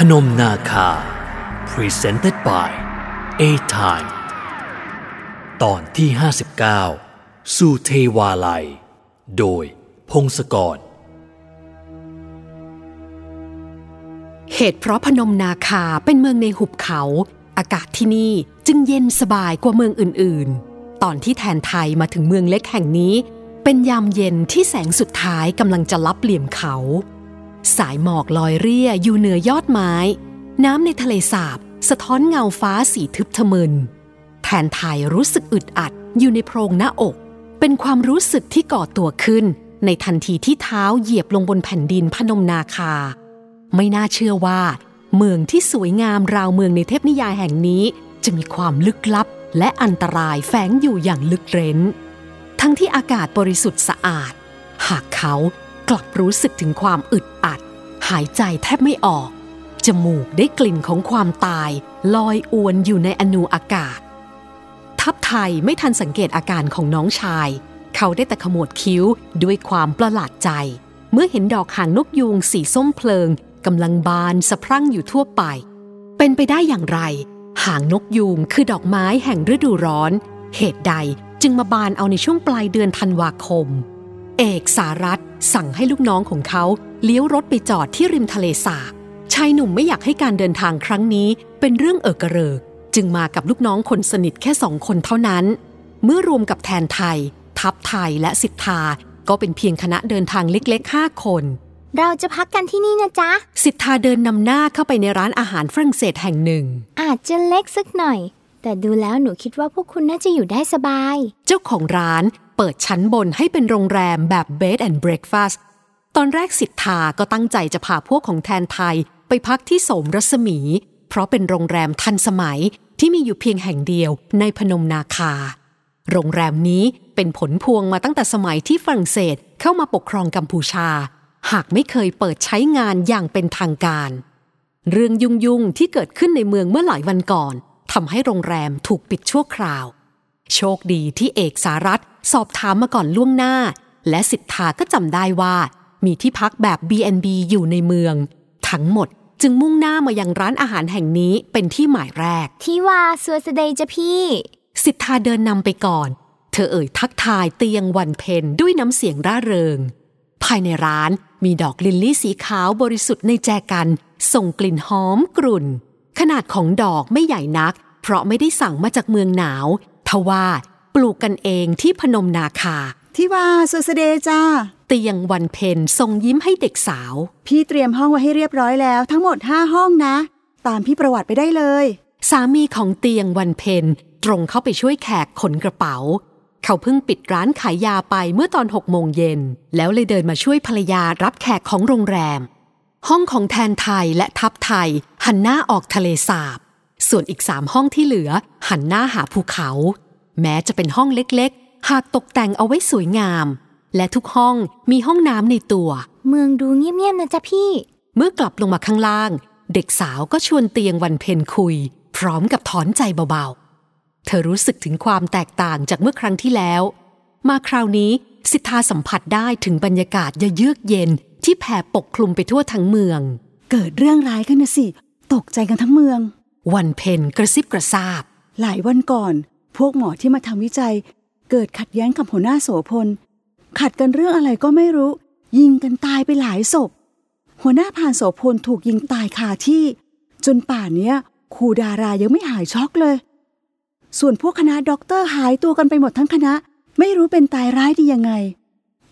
พนมนาคา Presented by A Time ตอนที่ 59 สู่เทวาลัย โดยพงศกร เหตุเพราะพนมนาคาเป็นเมืองในหุบเขา อากาศที่นี่จึงเย็นสบายกว่าเมืองอื่น ๆ ตอนที่แทนไทยมาถึงเมืองเล็กแห่งนี้ เป็นยามเย็นที่แสงสุดท้ายกำลังจะลับเหลี่ยมเขา สายหมอกลอยเรี่ยอยู่เหนือยอดไม้ น้ำในทะเลสาบ สะท้อนเงาฟ้าสีทึบทะมึน แทนไทยรู้สึกอึดอัดอยู่ในโพรงหน้าอก เป็นความรู้สึกที่ก่อตัวขึ้น ในทันทีที่เท้าเหยียบลงบนแผ่นดินพนมนาคา ไม่น่าเชื่อว่า เมืองที่สวยงามราวเมืองในเทพนิยายแห่งนี้ จะมีความลึกลับ และอันตรายแฝงอยู่อย่างลึกเร้น ทั้งที่อากาศบริสุทธิ์สะอาด หากเขา กลับรู้สึกถึงความอึดอัด หายใจแทบไม่ออก จมูกได้กลิ่นของความตาย ลอยอวนอยู่ในอนูอากาศ ทัพไทยไม่ทันสังเกตอาการของน้องชาย เขาได้แต่ขมวดคิ้วด้วยความประหลาดใจ เมื่อเห็นดอกหางนกยูงสีส้มเพลิงกำลังบานสะพรั่งอยู่ทั่วไป เป็นไปได้อย่างไร หางนกยูงคือดอกไม้แห่งฤดูร้อน เหตุใดจึงมาบานเอาในช่วงปลายเดือนธันวาคม เอกสารัตสั่งให้ลูกน้องของเขาเลี้ยวรถไปจอดที่ริมทะเลสาบชายหนุ่มไม่อยากให้การเดินทางครั้งนี้เป็นเรื่องเอกระเริก จึงมากับลูกน้องคนสนิทแค่สองคนเท่านั้น เมื่อรวมกับแทนไทย ทัพไทยและสิทธา ก็เป็นเพียงคณะเดินทางเล็กๆห้าคน เราจะพักกันที่นี่นะจ๊ะ สิทธาเดินนำหน้าเข้าไปในร้านอาหารฝรั่งเศสแห่งหนึ่ง อาจจะเล็กสักหน่อย แต่ดูแล้วหนูคิดว่าพวกคุณน่าจะอยู่ได้สบาย เจ้าของร้าน เปิดชั้นบนให้เป็นโรงแรมแบบ bed and breakfast ตอนแรกสิทธาก็ตั้งใจจะพาพวกของแทนไทย ไปพักที่โสมรัศมี เพราะเป็นโรงแรมทันสมัยที่มีอยู่เพียงแห่งเดียวในพนมนาคา โรงแรมนี้เป็นผลพวงมาตั้งแต่สมัยที่ฝรั่งเศสเข้ามาปกครองกัมพูชา หากไม่เคยเปิดใช้งานอย่างเป็นทางการ เรื่องยุ่งๆที่เกิดขึ้นในเมืองเมื่อหลายวันก่อนทำให้โรงแรมถูกปิดชั่วคราว โชคดีที่เอกสารัตสอบถามมาก่อนล่วงหน้า และสิทธาก็จำได้ว่า มีที่พักแบบ B&B อยู่ในเมือง ทั้งหมดจึงมุ่งหน้ามายังร้านอาหารแห่งนี้เป็นที่หมายแรก ที่ว่าสัวสเดย์จะพี่ สิทธาเดินนำไปก่อน เธอเอ่ยทักทายเตียงวันเพนด้วยน้ำเสียงร่าเริง ภายในร้านมีดอกลิลลี่สีขาวบริสุทธิ์ในแจกัน ส่งกลิ่นหอมกรุ่น ขนาดของดอกไม่ใหญ่นัก เพราะไม่ได้สั่งมาจากเมืองหนาว ทว่าปลูกกันเองที่พนมนาคา ที่ว่าสุสเดจ้าเตียงวันเพนทรงยิ้มให้เด็กสาว พี่เตรียมห้องไว้ให้เรียบร้อยแล้ว ทั้งหมดห้าห้องนะ ตามพี่ประวัติไปได้เลย สามีของเตียงวันเพนตรงเข้าไปช่วยแขกขนกระเป๋า เขาเพิ่งปิดร้านขายยาไปเมื่อตอนหกโมงเย็น แล้วเลยเดินมาช่วยภรรยารับแขกของโรงแรม ห้องของแทนไทยและทัพไทย หันหน้าออกทะเลสาบ ส่วนอีกสามห้องที่เหลือ หันหน้าหาภูเขา แม้จะเป็นห้องเล็กๆ หากตกแต่งเอาไว้สวยงาม และทุกห้องมีห้องน้ำในตัว เมืองดูเงียบๆนะจ๊ะพี่ เมื่อกลับลงมาข้างล่าง เด็กสาวก็ชวนเตียงวันเพนคุย พร้อมกับถอนใจเบาๆ เธอรู้สึกถึงความแตกต่างจากเมื่อครั้งที่แล้ว มาคราวนี้สิทธาสัมผัสได้ถึงบรรยากาศเยือกเย็นที่แผ่ปกคลุมไปทั่วทั้งเมือง เกิดเรื่องร้ายขึ้นนะสิ ตกใจกันทั้งเมือง วันเพนกระซิบกระซาบ หลายวันก่อน พวกหมอที่มาทำวิจัย เกิดขัดแย้งกับหัวหน้าโสพล ขัดกันเรื่องอะไรก็ไม่รู้ ยิงกันตายไปหลายศพ หัวหน้าพานโสพลถูกยิงตายคาที่ จนป่านเนี้ยครูดารายังไม่หายช็อกเลย ส่วนพวกคณะด็อกเตอร์หายตัวกันไปหมดทั้งคณะ ไม่รู้เป็นตายร้ายดียังไง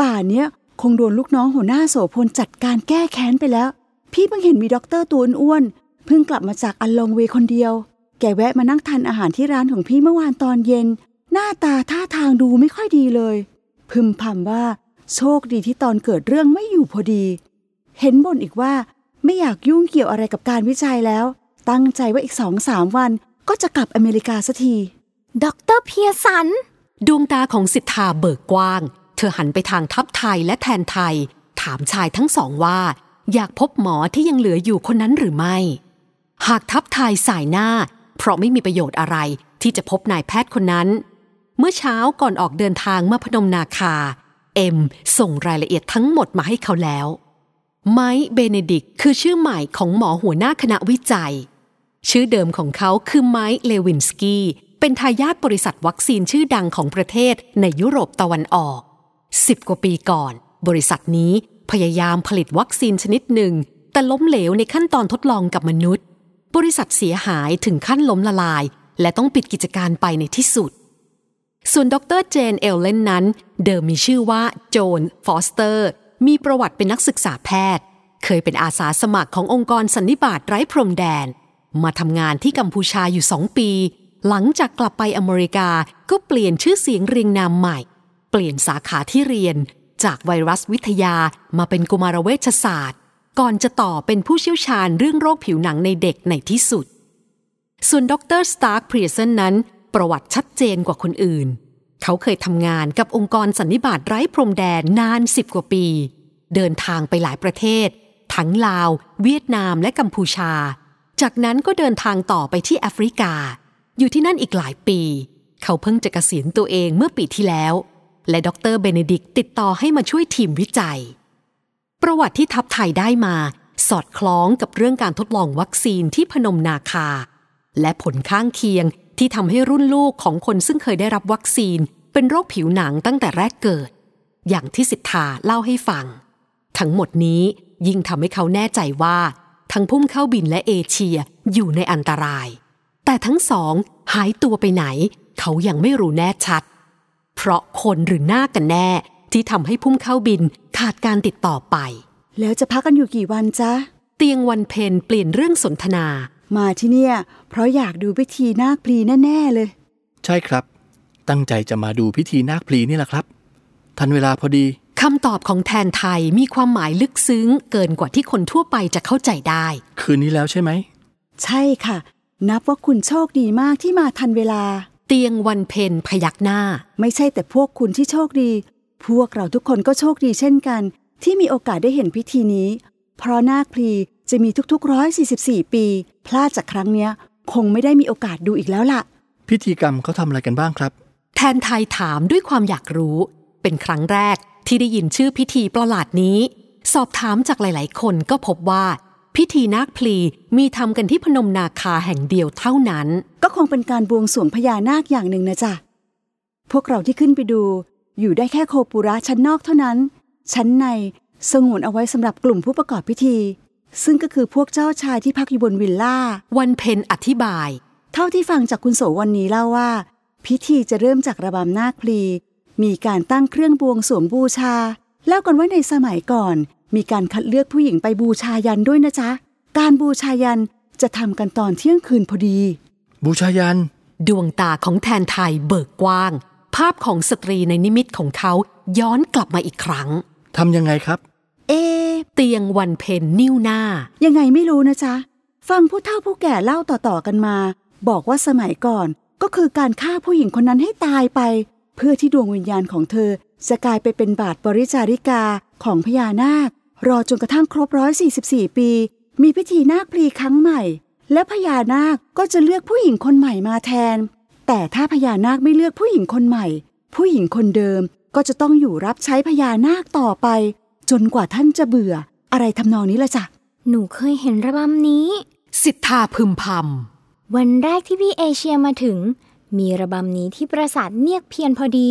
ป่านเนี้ยคงโดนลูกน้องหัวหน้าโสพลจัดการแก้แค้นไปแล้ว พี่เพิ่งเห็นมีด็อกเตอร์ตัวอ้วนเพิ่งกลับมาจากอัลลองเวคนเดียว แกแวะมานั่งทานอาหารที่ร้านของพี่เมื่อวานตอนเย็น หน้าตาท่าทางดูไม่ค่อยดีเลย พึมพำว่า โชคดีที่ตอนเกิดเรื่องไม่อยู่พอดี เห็นบ่นอีกว่าไม่อยากยุ่งเกี่ยวอะไรกับการวิจัยแล้ว ตั้งใจว่าอีกสองสามวันก็จะกลับอเมริกาสักทีด็อกเตอร์เพียสัน ดวงตาของสิทธาเบิกกว้าง เธอหันไปทางทัพไทยและแทนไทย ถามชายทั้งสองว่า อยากพบหมอที่ยังเหลืออยู่คนนั้นหรือไม่ หากทัพไทยสายหน้า เพราะไม่มีประโยชน์อะไรที่จะพบนายแพทย์คนนั้น เมื่อเช้าก่อนออกเดินทางมาพนมนาคา เอ็มส่งรายละเอียดทั้งหมดมาให้เขาแล้ว ไมค์เบเนดิกคือชื่อใหม่ของหมอหัวหน้าคณะวิจัย ชื่อเดิมของเขาคือไมค์เลวินสกี้เป็นทายาทบริษัทวัคซีนชื่อดังของประเทศในยุโรปตะวันออกสิบกว่าปีก่อน บริษัทนี้พยายามผลิตวัคซีนชนิดหนึ่ง แต่ล้มเหลวในขั้นตอนทดลองกับมนุษย์ บริษัทเสียหายถึงขั้นล้มละลาย และต้องปิดกิจการไปในที่สุด ส่วนดร.เจนเอลเลนนั้น เดิมมีชื่อว่าโจนฟอสเตอร์ มีประวัติเป็นนักศึกษาแพทย์ เคยเป็นอาสาสมัครขององค์กรสันนิบาตไร้พรมแดน มาทำงานที่กัมพูชาอยู่สองปี หลังจากกลับไปอเมริกาก็เปลี่ยนชื่อเสียงเรียงนามใหม่ เปลี่ยนสาขาที่เรียน จากไวรัสวิทยามาเป็นกุมารเวชศาสตร์ ก่อนจะต่อเป็นผู้เชี่ยวชาญเรื่องโรคผิวหนังในเด็กในที่สุด ส่วนดรสตาร์คพรีเซนนั้น ประวัติชัดเจนกว่าคนอื่น เขาเคยทำงานกับองค์กรสันนิบาตไร้พรมแดนนานสิบกว่าปี เดินทางไปหลายประเทศ ทั้งลาว เวียดนามและกัมพูชา จากนั้นก็เดินทางต่อไปที่แอฟริกา อยู่ที่นั่นอีกหลายปี เขาเพิ่งจะเกษียณตัวเองเมื่อปีที่แล้ว และดรเบเนดิกติดต่อให้มาช่วยทีมวิจัย ประวัติที่ทัพไทยได้มา สอดคล้องกับเรื่องการทดลองวัคซีนที่พนมนาคา และผลข้างเคียงที่ทำให้รุ่นลูกของคนซึ่งเคยได้รับวัคซีน เป็นโรคผิวหนังตั้งแต่แรกเกิด อย่างที่สิทธาเล่าให้ฟัง ทั้งหมดนี้ยิ่งทำให้เขาแน่ใจว่า ทั้งพุ่มเข้าบินและเอเชียอยู่ในอันตราย แต่ทั้งสองหายตัวไปไหน เขายังไม่รู้แน่ชัด เพราะคนหรือหน้ากันแน่ ที่ทำให้พุ่มเข้าบินขาดการติดต่อไป แล้วจะพักกันอยู่กี่วันจ๊ะ เตียงวันเพนเปลี่ยนเรื่องสนทนา มาที่เนี่ย เพราะอยากดูพิธีนาคพลีแน่ ๆ เลย ใช่ครับ ตั้งใจจะมาดูพิธีนาคพลีนี่แหละครับ ทันเวลาพอดีคำตอบของแทนไทยมีความหมายลึกซึ้ง เกินกว่าที่คนทั่วไปจะเข้าใจได้ คืนนี้แล้วใช่ไหม ใช่ค่ะ นับว่าคุณโชคดีมากที่มาทันเวลา เตียงวันเพนพยักหน้า ไม่ใช่แต่พวกคุณที่โชคดี พวกเราทุกคนก็โชคดีเช่นกัน ที่มีโอกาสได้เห็นพิธีนี้ เพราะนาคพลีจะมีทุกๆ 144 ปี พลาดจากครั้งเนี้ย คงไม่ได้มีโอกาสดูอีกแล้วล่ะ พิธีกรรมเขาทำอะไรกันบ้างครับ แทนไทยถามด้วยความอยากรู้ เป็นครั้งแรกที่ได้ยินชื่อพิธีประหลาดนี้ สอบถามจากหลาย ๆ คนก็พบว่า พิธีนาคพลีมีทำกันที่พนมนาคาแห่งเดียวเท่านั้น ก็คงเป็นการบวงสรวงพญานาคอย่างหนึ่งนะจ๊ะพวกเราที่ขึ้นไปดู อยู่ได้แค่โคปุระชั้นนอกเท่านั้น ชั้นในสงวนเอาไว้สำหรับกลุ่มผู้ประกอบพิธี ซึ่งก็คือพวกเจ้าชายที่พักอยู่บนวิลล่า วันเพนอธิบาย เท่าที่ฟังจากคุณโสวันนี้เล่าว่า พิธีจะเริ่มจากระบำนาคพลี มีการตั้งเครื่องบวงสรวงบูชาเล่ากันว่าในสมัยก่อน มีการคัดเลือกผู้หญิงไปบูชายัญด้วยนะจ๊ะ การบูชายัญจะทำกันตอนเที่ยงคืนพอดี บูชายัญ ดวงตาของแทนไทยเบิกกว้าง ภาพของสตรีในนิมิตของเขาย้อนกลับมาอีกครั้งทำยังไงครับ เอ๊ะเตียงวันเพ็ญนิ่วหน้า ยังไงไม่รู้นะจ๊ะ ฟังผู้เฒ่าผู้แก่เล่าต่อๆกันมา บอกว่าสมัยก่อนก็คือการฆ่าผู้หญิงคนนั้นให้ตายไป เพื่อที่ดวงวิญญาณของเธอ จะกลายไปเป็นบาทบริจาริกาของพญานาค รอจนกระทั่งครบร้อยสี่สิบสี่ปี มีพิธีนาคพลีครั้งใหม่ และพญานาคก็จะเลือกผู้หญิงคนใหม่มาแทน แต่ถ้าพญานาคไม่เลือกผู้หญิงคนใหม่ ผู้หญิงคนเดิมก็จะต้องอยู่รับใช้พญานาคต่อไป จนกว่าท่านจะเบื่อ อะไรทำนองนี้ละจ้ะหนูเคยเห็นระบำนี้ สิทธาพึมพวันแรกที่พี่เอเชียมาถึง มีระบำนี้ที่ปราสาทเนียกเพียนพอดี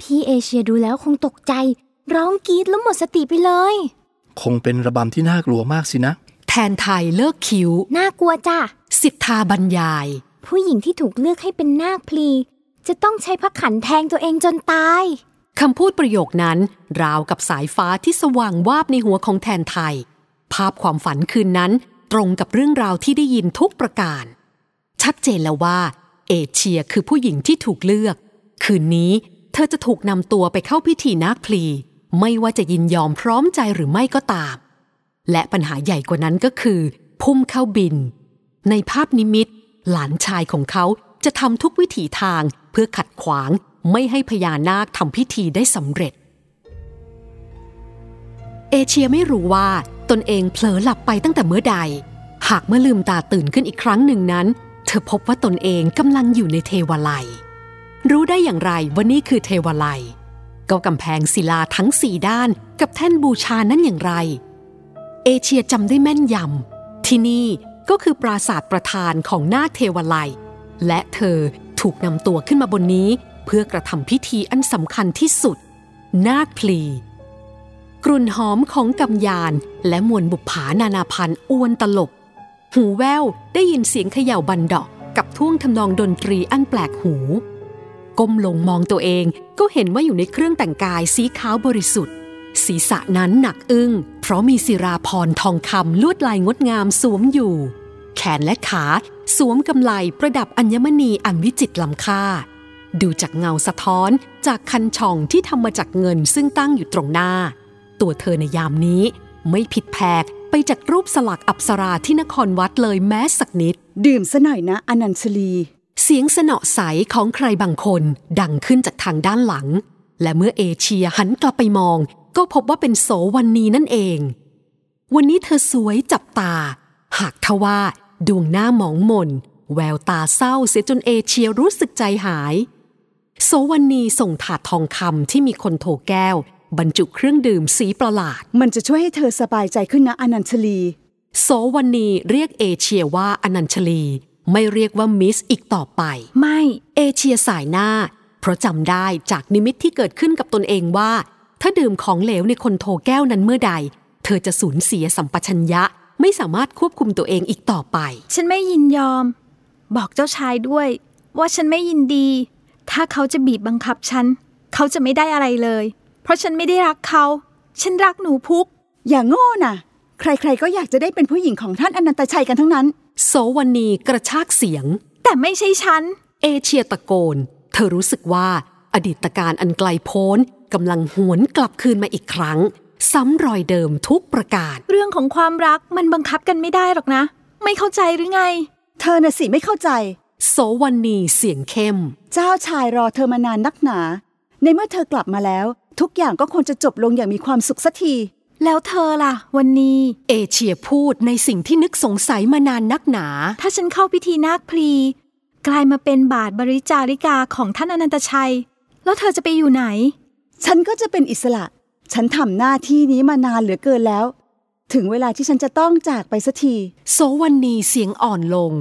พี่เอเชียดูแล้วคงตกใจ ร้องกรีดแล้วหมดสติไปเลย คงเป็นระบำที่น่ากลัวมากสินะำแทนไทยเลิกคิ้ว น่ากลัวจ้ะ สิทธาบรรยาย ผู้หญิงที่ถูกเลือกให้เป็นนาคพลี จะต้องใช้พระขันแทงตัวเองจนตายคำพูดประโยคนั้น ราวกับสายฟ้าที่สว่างวาบในหัวของแทนไทย ภาพความฝันคืนนั้นตรงกับเรื่องราวที่ได้ยินทุกประการ ชัดเจนแล้วว่า เอเชียคือผู้หญิงที่ถูกเลือก คืนนี้เธอจะถูกนำตัวไปเข้าพิธีนาคพลี ไม่ว่าจะยินยอมพร้อมใจหรือไม่ก็ตาม และปัญหาใหญ่กว่านั้นก็คือ พุ่มเข้าบิน ในภาพนิมิต หลานชายของเขาจะทำทุกวิถีทางเพื่อขัดขวางไม่ให้พญานาคทำพิธีได้สำเร็จ เอเชียไม่รู้ว่าตนเองเผลอหลับไปตั้งแต่เมื่อใด หากเมื่อลืมตาตื่นขึ้นอีกครั้งหนึ่งนั้น เธอพบว่าตนเองกำลังอยู่ในเทวาลัย รู้ได้อย่างไรว่านี่คือเทวาลัย ก็กำแพงศิลาทั้งสี่ด้านกับแท่นบูชานั้นอย่างไร เอเชียจำได้แม่นยำที่นี่ ก็คือปราสาทประธานของนาคเทวไลและเธอถูกนำตัวขึ้นมาบนนี้ เพื่อกระทำพิธีอันสำคัญที่สุด นาคพลี กลุ่นหอมของกำยานและมวลบุปผานานาพันธ์อวนตลบ หูแววได้ยินเสียงเขย่าบันดอกกับท่วงทำนองดนตรีอันแปลกหู ก้มลงมองตัวเองก็เห็นว่าอยู่ในเครื่องแต่งกายสีขาวบริสุทธิ์ ศีรษะนั้นหนักอึ้ง เพราะมีศิราพรทองคำลวดลายงดงามสวมอยู่ แขนและขาสวมกำไลประดับอัญมณีอันวิจิตรล้ำค่า ดูจากเงาสะท้อนจากคันช่องที่ทำมาจากเงินซึ่งตั้งอยู่ตรงหน้า ตัวเธอในยามนี้ไม่ผิดแผกไปจากรูปสลักอัปสราที่นครวัดเลยแม้สักนิด ดื่มซะหน่อยนะอนันชลี เสียงสนอใสของใครบางคนดังขึ้นจากทางด้านหลัง และเมื่อเอเชียหันกลับไปมอง ก็พบว่าเป็นโสวันนีนั่นเอง วันนี้เธอสวยจับตา หากทว่า ดวงหน้าหมองหม่นแววตาเศร้าเสียจนเอเชียรู้สึกใจหาย โสวันนีส่งถาดทองคำที่มีคนโถแก้ว บรรจุเครื่องดื่มสีประหลาด มันจะช่วยให้เธอสบายใจขึ้นนะอนันชลี โสวันนีเรียกเอเชียว่าอนัญชลี ไม่เรียกว่ามิสอีกต่อไป ไม่เอเชียสายหน้า เพราะจำได้จากนิมิตที่เกิดขึ้นกับตนเองว่า ถ้าดื่มของเหลวในคนโทแก้วนั้นเมื่อใด เธอจะสูญเสียสัมปชัญญะไม่สามารถควบคุมตัวเองอีกต่อไป ฉันไม่ยินยอม บอกเจ้าชายด้วย ว่าฉันไม่ยินดี ถ้าเขาจะบีบบังคับฉัน เขาจะไม่ได้อะไรเลย เพราะฉันไม่ได้รักเขา ฉันรักหนูพุก อย่าโง่น่ะใครๆก็อยากจะได้เป็นผู้หญิงของท่านอนันตชัยกันทั้งนั้น โสวันนีกระชากเสียง แต่ไม่ใช่ฉัน เอเชียตะโกน เธอรู้สึกว่าอดีตการอันไกลโพ้น กำลังหวนกลับคืนมาอีกครั้ง ซ้ำรอยเดิมทุกประการ เรื่องของความรักมันบังคับกันไม่ได้หรอกนะ ไม่เข้าใจหรือไง เธอน่ะสิไม่เข้าใจ โสวันนีเสียงเข้ม เจ้าชายรอเธอมานานนักหนา ในเมื่อเธอกลับมาแล้ว ทุกอย่างก็ควรจะจบลงอย่างมีความสุขสักทีแล้วเธอล่ะ วันนี้ เอเชียพูดในสิ่งที่นึกสงสัยมานานนักหนา ถ้าฉันเข้าพิธีนาคพลี กลายมาเป็นบาทบริจาริกาของท่านอนันตชัย แล้วเธอจะไปอยู่ไหน ฉันก็จะเป็นอิสระ ฉันทำหน้าที่นี้มานานเหลือเกินแล้ว ถึงเวลาที่ฉันจะต้องจากไปสักทีโสวันนีเสียงอ่อนลง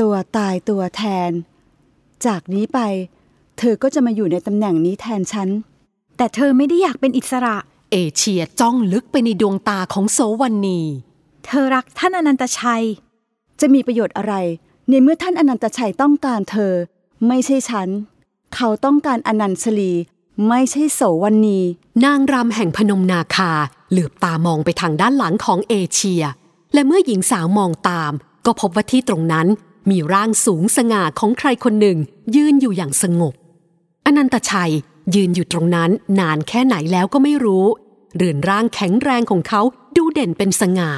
ตัวตายตัวแทน จากนี้ไป เธอก็จะมาอยู่ในตำแหน่งนี้แทนฉัน แต่เธอไม่ได้อยากเป็นอิสระ เอเชียจ้องลึกไปในดวงตาของโสวันนีเธอรักท่านอนันตชัย จะมีประโยชน์อะไร ในเมื่อท่านอนันตชัยต้องการเธอ ไม่ใช่ฉัน เขาต้องการอนันชลี ไม่ใช่โสวันนีนางรำแห่งพนมนาคาเหลือบตามองไปทางด้านหลังของเอเชีย และเมื่อหญิงสาวมองตาม ก็พบว่าที่ตรงนั้นมีร่างสูงสง่าของใครคนหนึ่ง ยืนอยู่อย่างสงบ อนันตชัยยืนอยู่ตรงนั้นนานแค่ไหนแล้วก็ไม่รู้ เรือนร่างแข็งแรงของเขาดูเด่นเป็นสง่า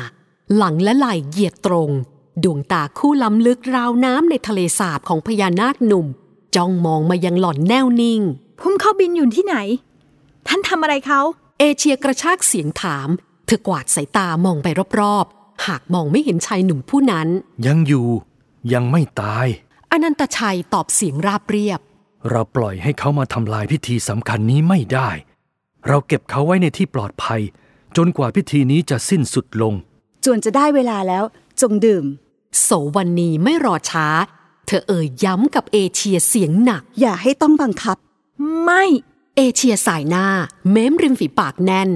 หลังและไหล่เหยียดตรง ดวงตาคู่ล้ำลึกราวน้ำในทะเลสาบของพญานาคหนุ่ม จ้องมองมายังหล่อนแน่วนิ่ง พุ่มเข้าบินอยู่ที่ไหน ท่านทำอะไรเขา เอเชียกระชากเสียงถาม เธอกวาดสายตามองไปรอบๆ หากมองไม่เห็นชายหนุ่มผู้นั้น ยังอยู่ ยังไม่ตาย อนันตชัยตอบเสียงราบเรียบ เราปล่อยให้เขามาทำลายพิธีสำคัญนี้ไม่ได้ เราเก็บเขาไว้ในที่ปลอดภัย จนกว่าพิธีนี้จะสิ้นสุดลง จวนจะได้เวลาแล้ว จงดื่ม โสวันนีไม่รอช้า เธอเอ่ยย้ำกับเอเชียเสียงหนัก อย่าให้ต้องบังคับ ไม่เอเชียสายหน้า เม้มริมฝีปากแน่น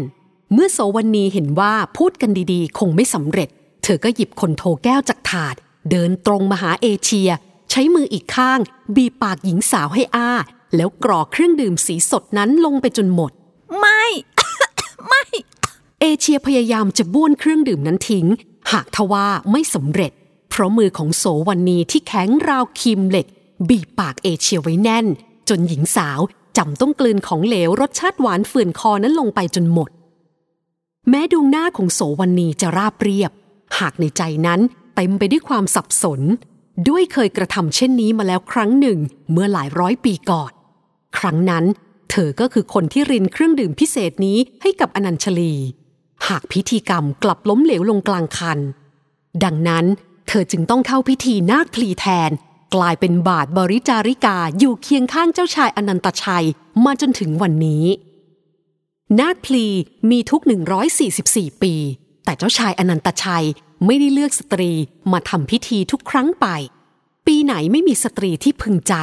เมื่อโสวันนีเห็นว่าพูดกันดีๆ คงไม่สำเร็จ เธอก็หยิบคนโทแก้วจากถาด เดินตรงมาหาเอเชีย ใช้มืออีกข้าง บีบปากหญิงสาวให้อ้า แล้วกรอกเครื่องดื่มสีสดนั้นลงไปจนหมด ไม่ ไม่ เอเชียพยายามจะบ้วนเครื่องดื่มนั้นทิ้ง หากทว่าไม่สำเร็จ เพราะมือของโสวันนีที่แข็งราวครีมเหล็ก บีบปากเอเชียไว้แน่น จนหญิงสาวจำต้องกลืนของเหลวรสชาติหวานเฟื่อนคอนั้นลงไปจนหมด แม้ดวงหน้าของโสวันนีจะราบเรียบ หากในใจนั้นเต็มไปด้วยความสับสน ด้วยเคยกระทำเช่นนี้มาแล้วครั้งหนึ่งเมื่อหลายร้อยปีก่อน ครั้งนั้น เธอก็คือคนที่รินเครื่องดื่มพิเศษนี้ให้กับอนัญชลี หากพิธีกรรมกลับล้มเหลวลงกลางคัน ดังนั้นเธอจึงต้องเข้าพิธีนาคพลีแทน กลายเป็นบาทบริจาริกาอยู่เคียงข้างเจ้าชายอนันตชัยมาจนถึงวันนี้ นาคพลีมีทุก 144 ปี แต่เจ้าชายอนันตชัยไม่ได้เลือกสตรีมาทำพิธีทุกครั้งไป ปีไหนไม่มีสตรีที่พึงใจ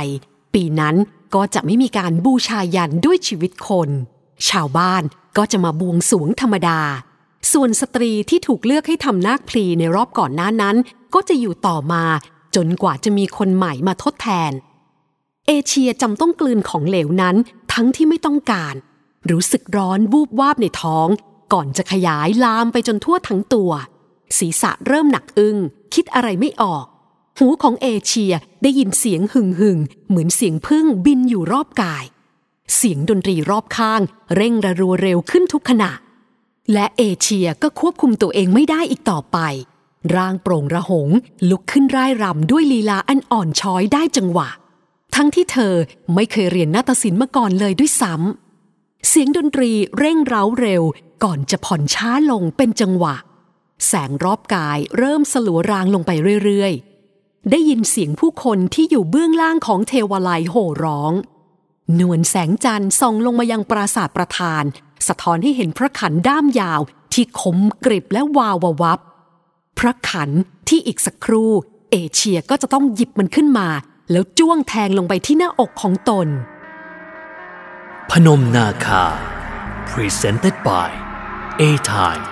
ปีนั้นก็จะไม่มีการบูชายัญด้วยชีวิตคน ชาวบ้านก็จะมาบวงสรวงธรรมดา ส่วนสตรีที่ถูกเลือกให้ทำนาคพลีในรอบก่อนหน้านั้น ก็จะอยู่ต่อมา จนกว่าจะมีคนใหม่มาทดแทน เอเชียจำต้องกลืนของเหลวนั้นทั้งที่ไม่ต้องการ รู้สึกร้อนวูบวาบในท้อง ก่อนจะขยายลามไปจนทั่วทั้งตัว ศีรษะเริ่มหนักอึง้งคิดอะไรไม่ออก หูของเอเชียได้ยินเสียงหึ่งหึงเหมือนเสียงพึ่งบินอยู่รอบกาย เสียงดนตรีรอบข้าง เร่งระรัวเร็วขึ้นทุกขณะ และเอเชียก็ควบคุมตัวเองไม่ได้อีกต่อไป ร่างโปร่งระหง ลุกขึ้นร่ายรำด้วยลีลาอันอ่อนช้อยได้จังหวะ ทั้งที่เธอไม่เคยเรียนนาฏศิลป์มาก่อนเลยด้วยซ้ำเสียงดนตรีเร่งเร้าเร็ว ก่อนจะผ่อนช้าลงเป็นจังหวะ แสงรอบกายเริ่มสลัวรางลงไปเรื่อยๆ ได้ยินเสียงผู้คนที่อยู่เบื้องล่างของเทวาลัยโห่ร้อง นวลแสงจันทร์ส่องลงมายังปราสาทประธาน สะท้อนให้เห็นพระขันด้ามยาวที่คมกริบและวาววับ พระขันที่อีกสักครู่ เอเชียก็จะต้องหยิบมันขึ้นมา แล้วจ้วงแทงลงไปที่หน้าอกของตน พนมนาคา Presented by A Time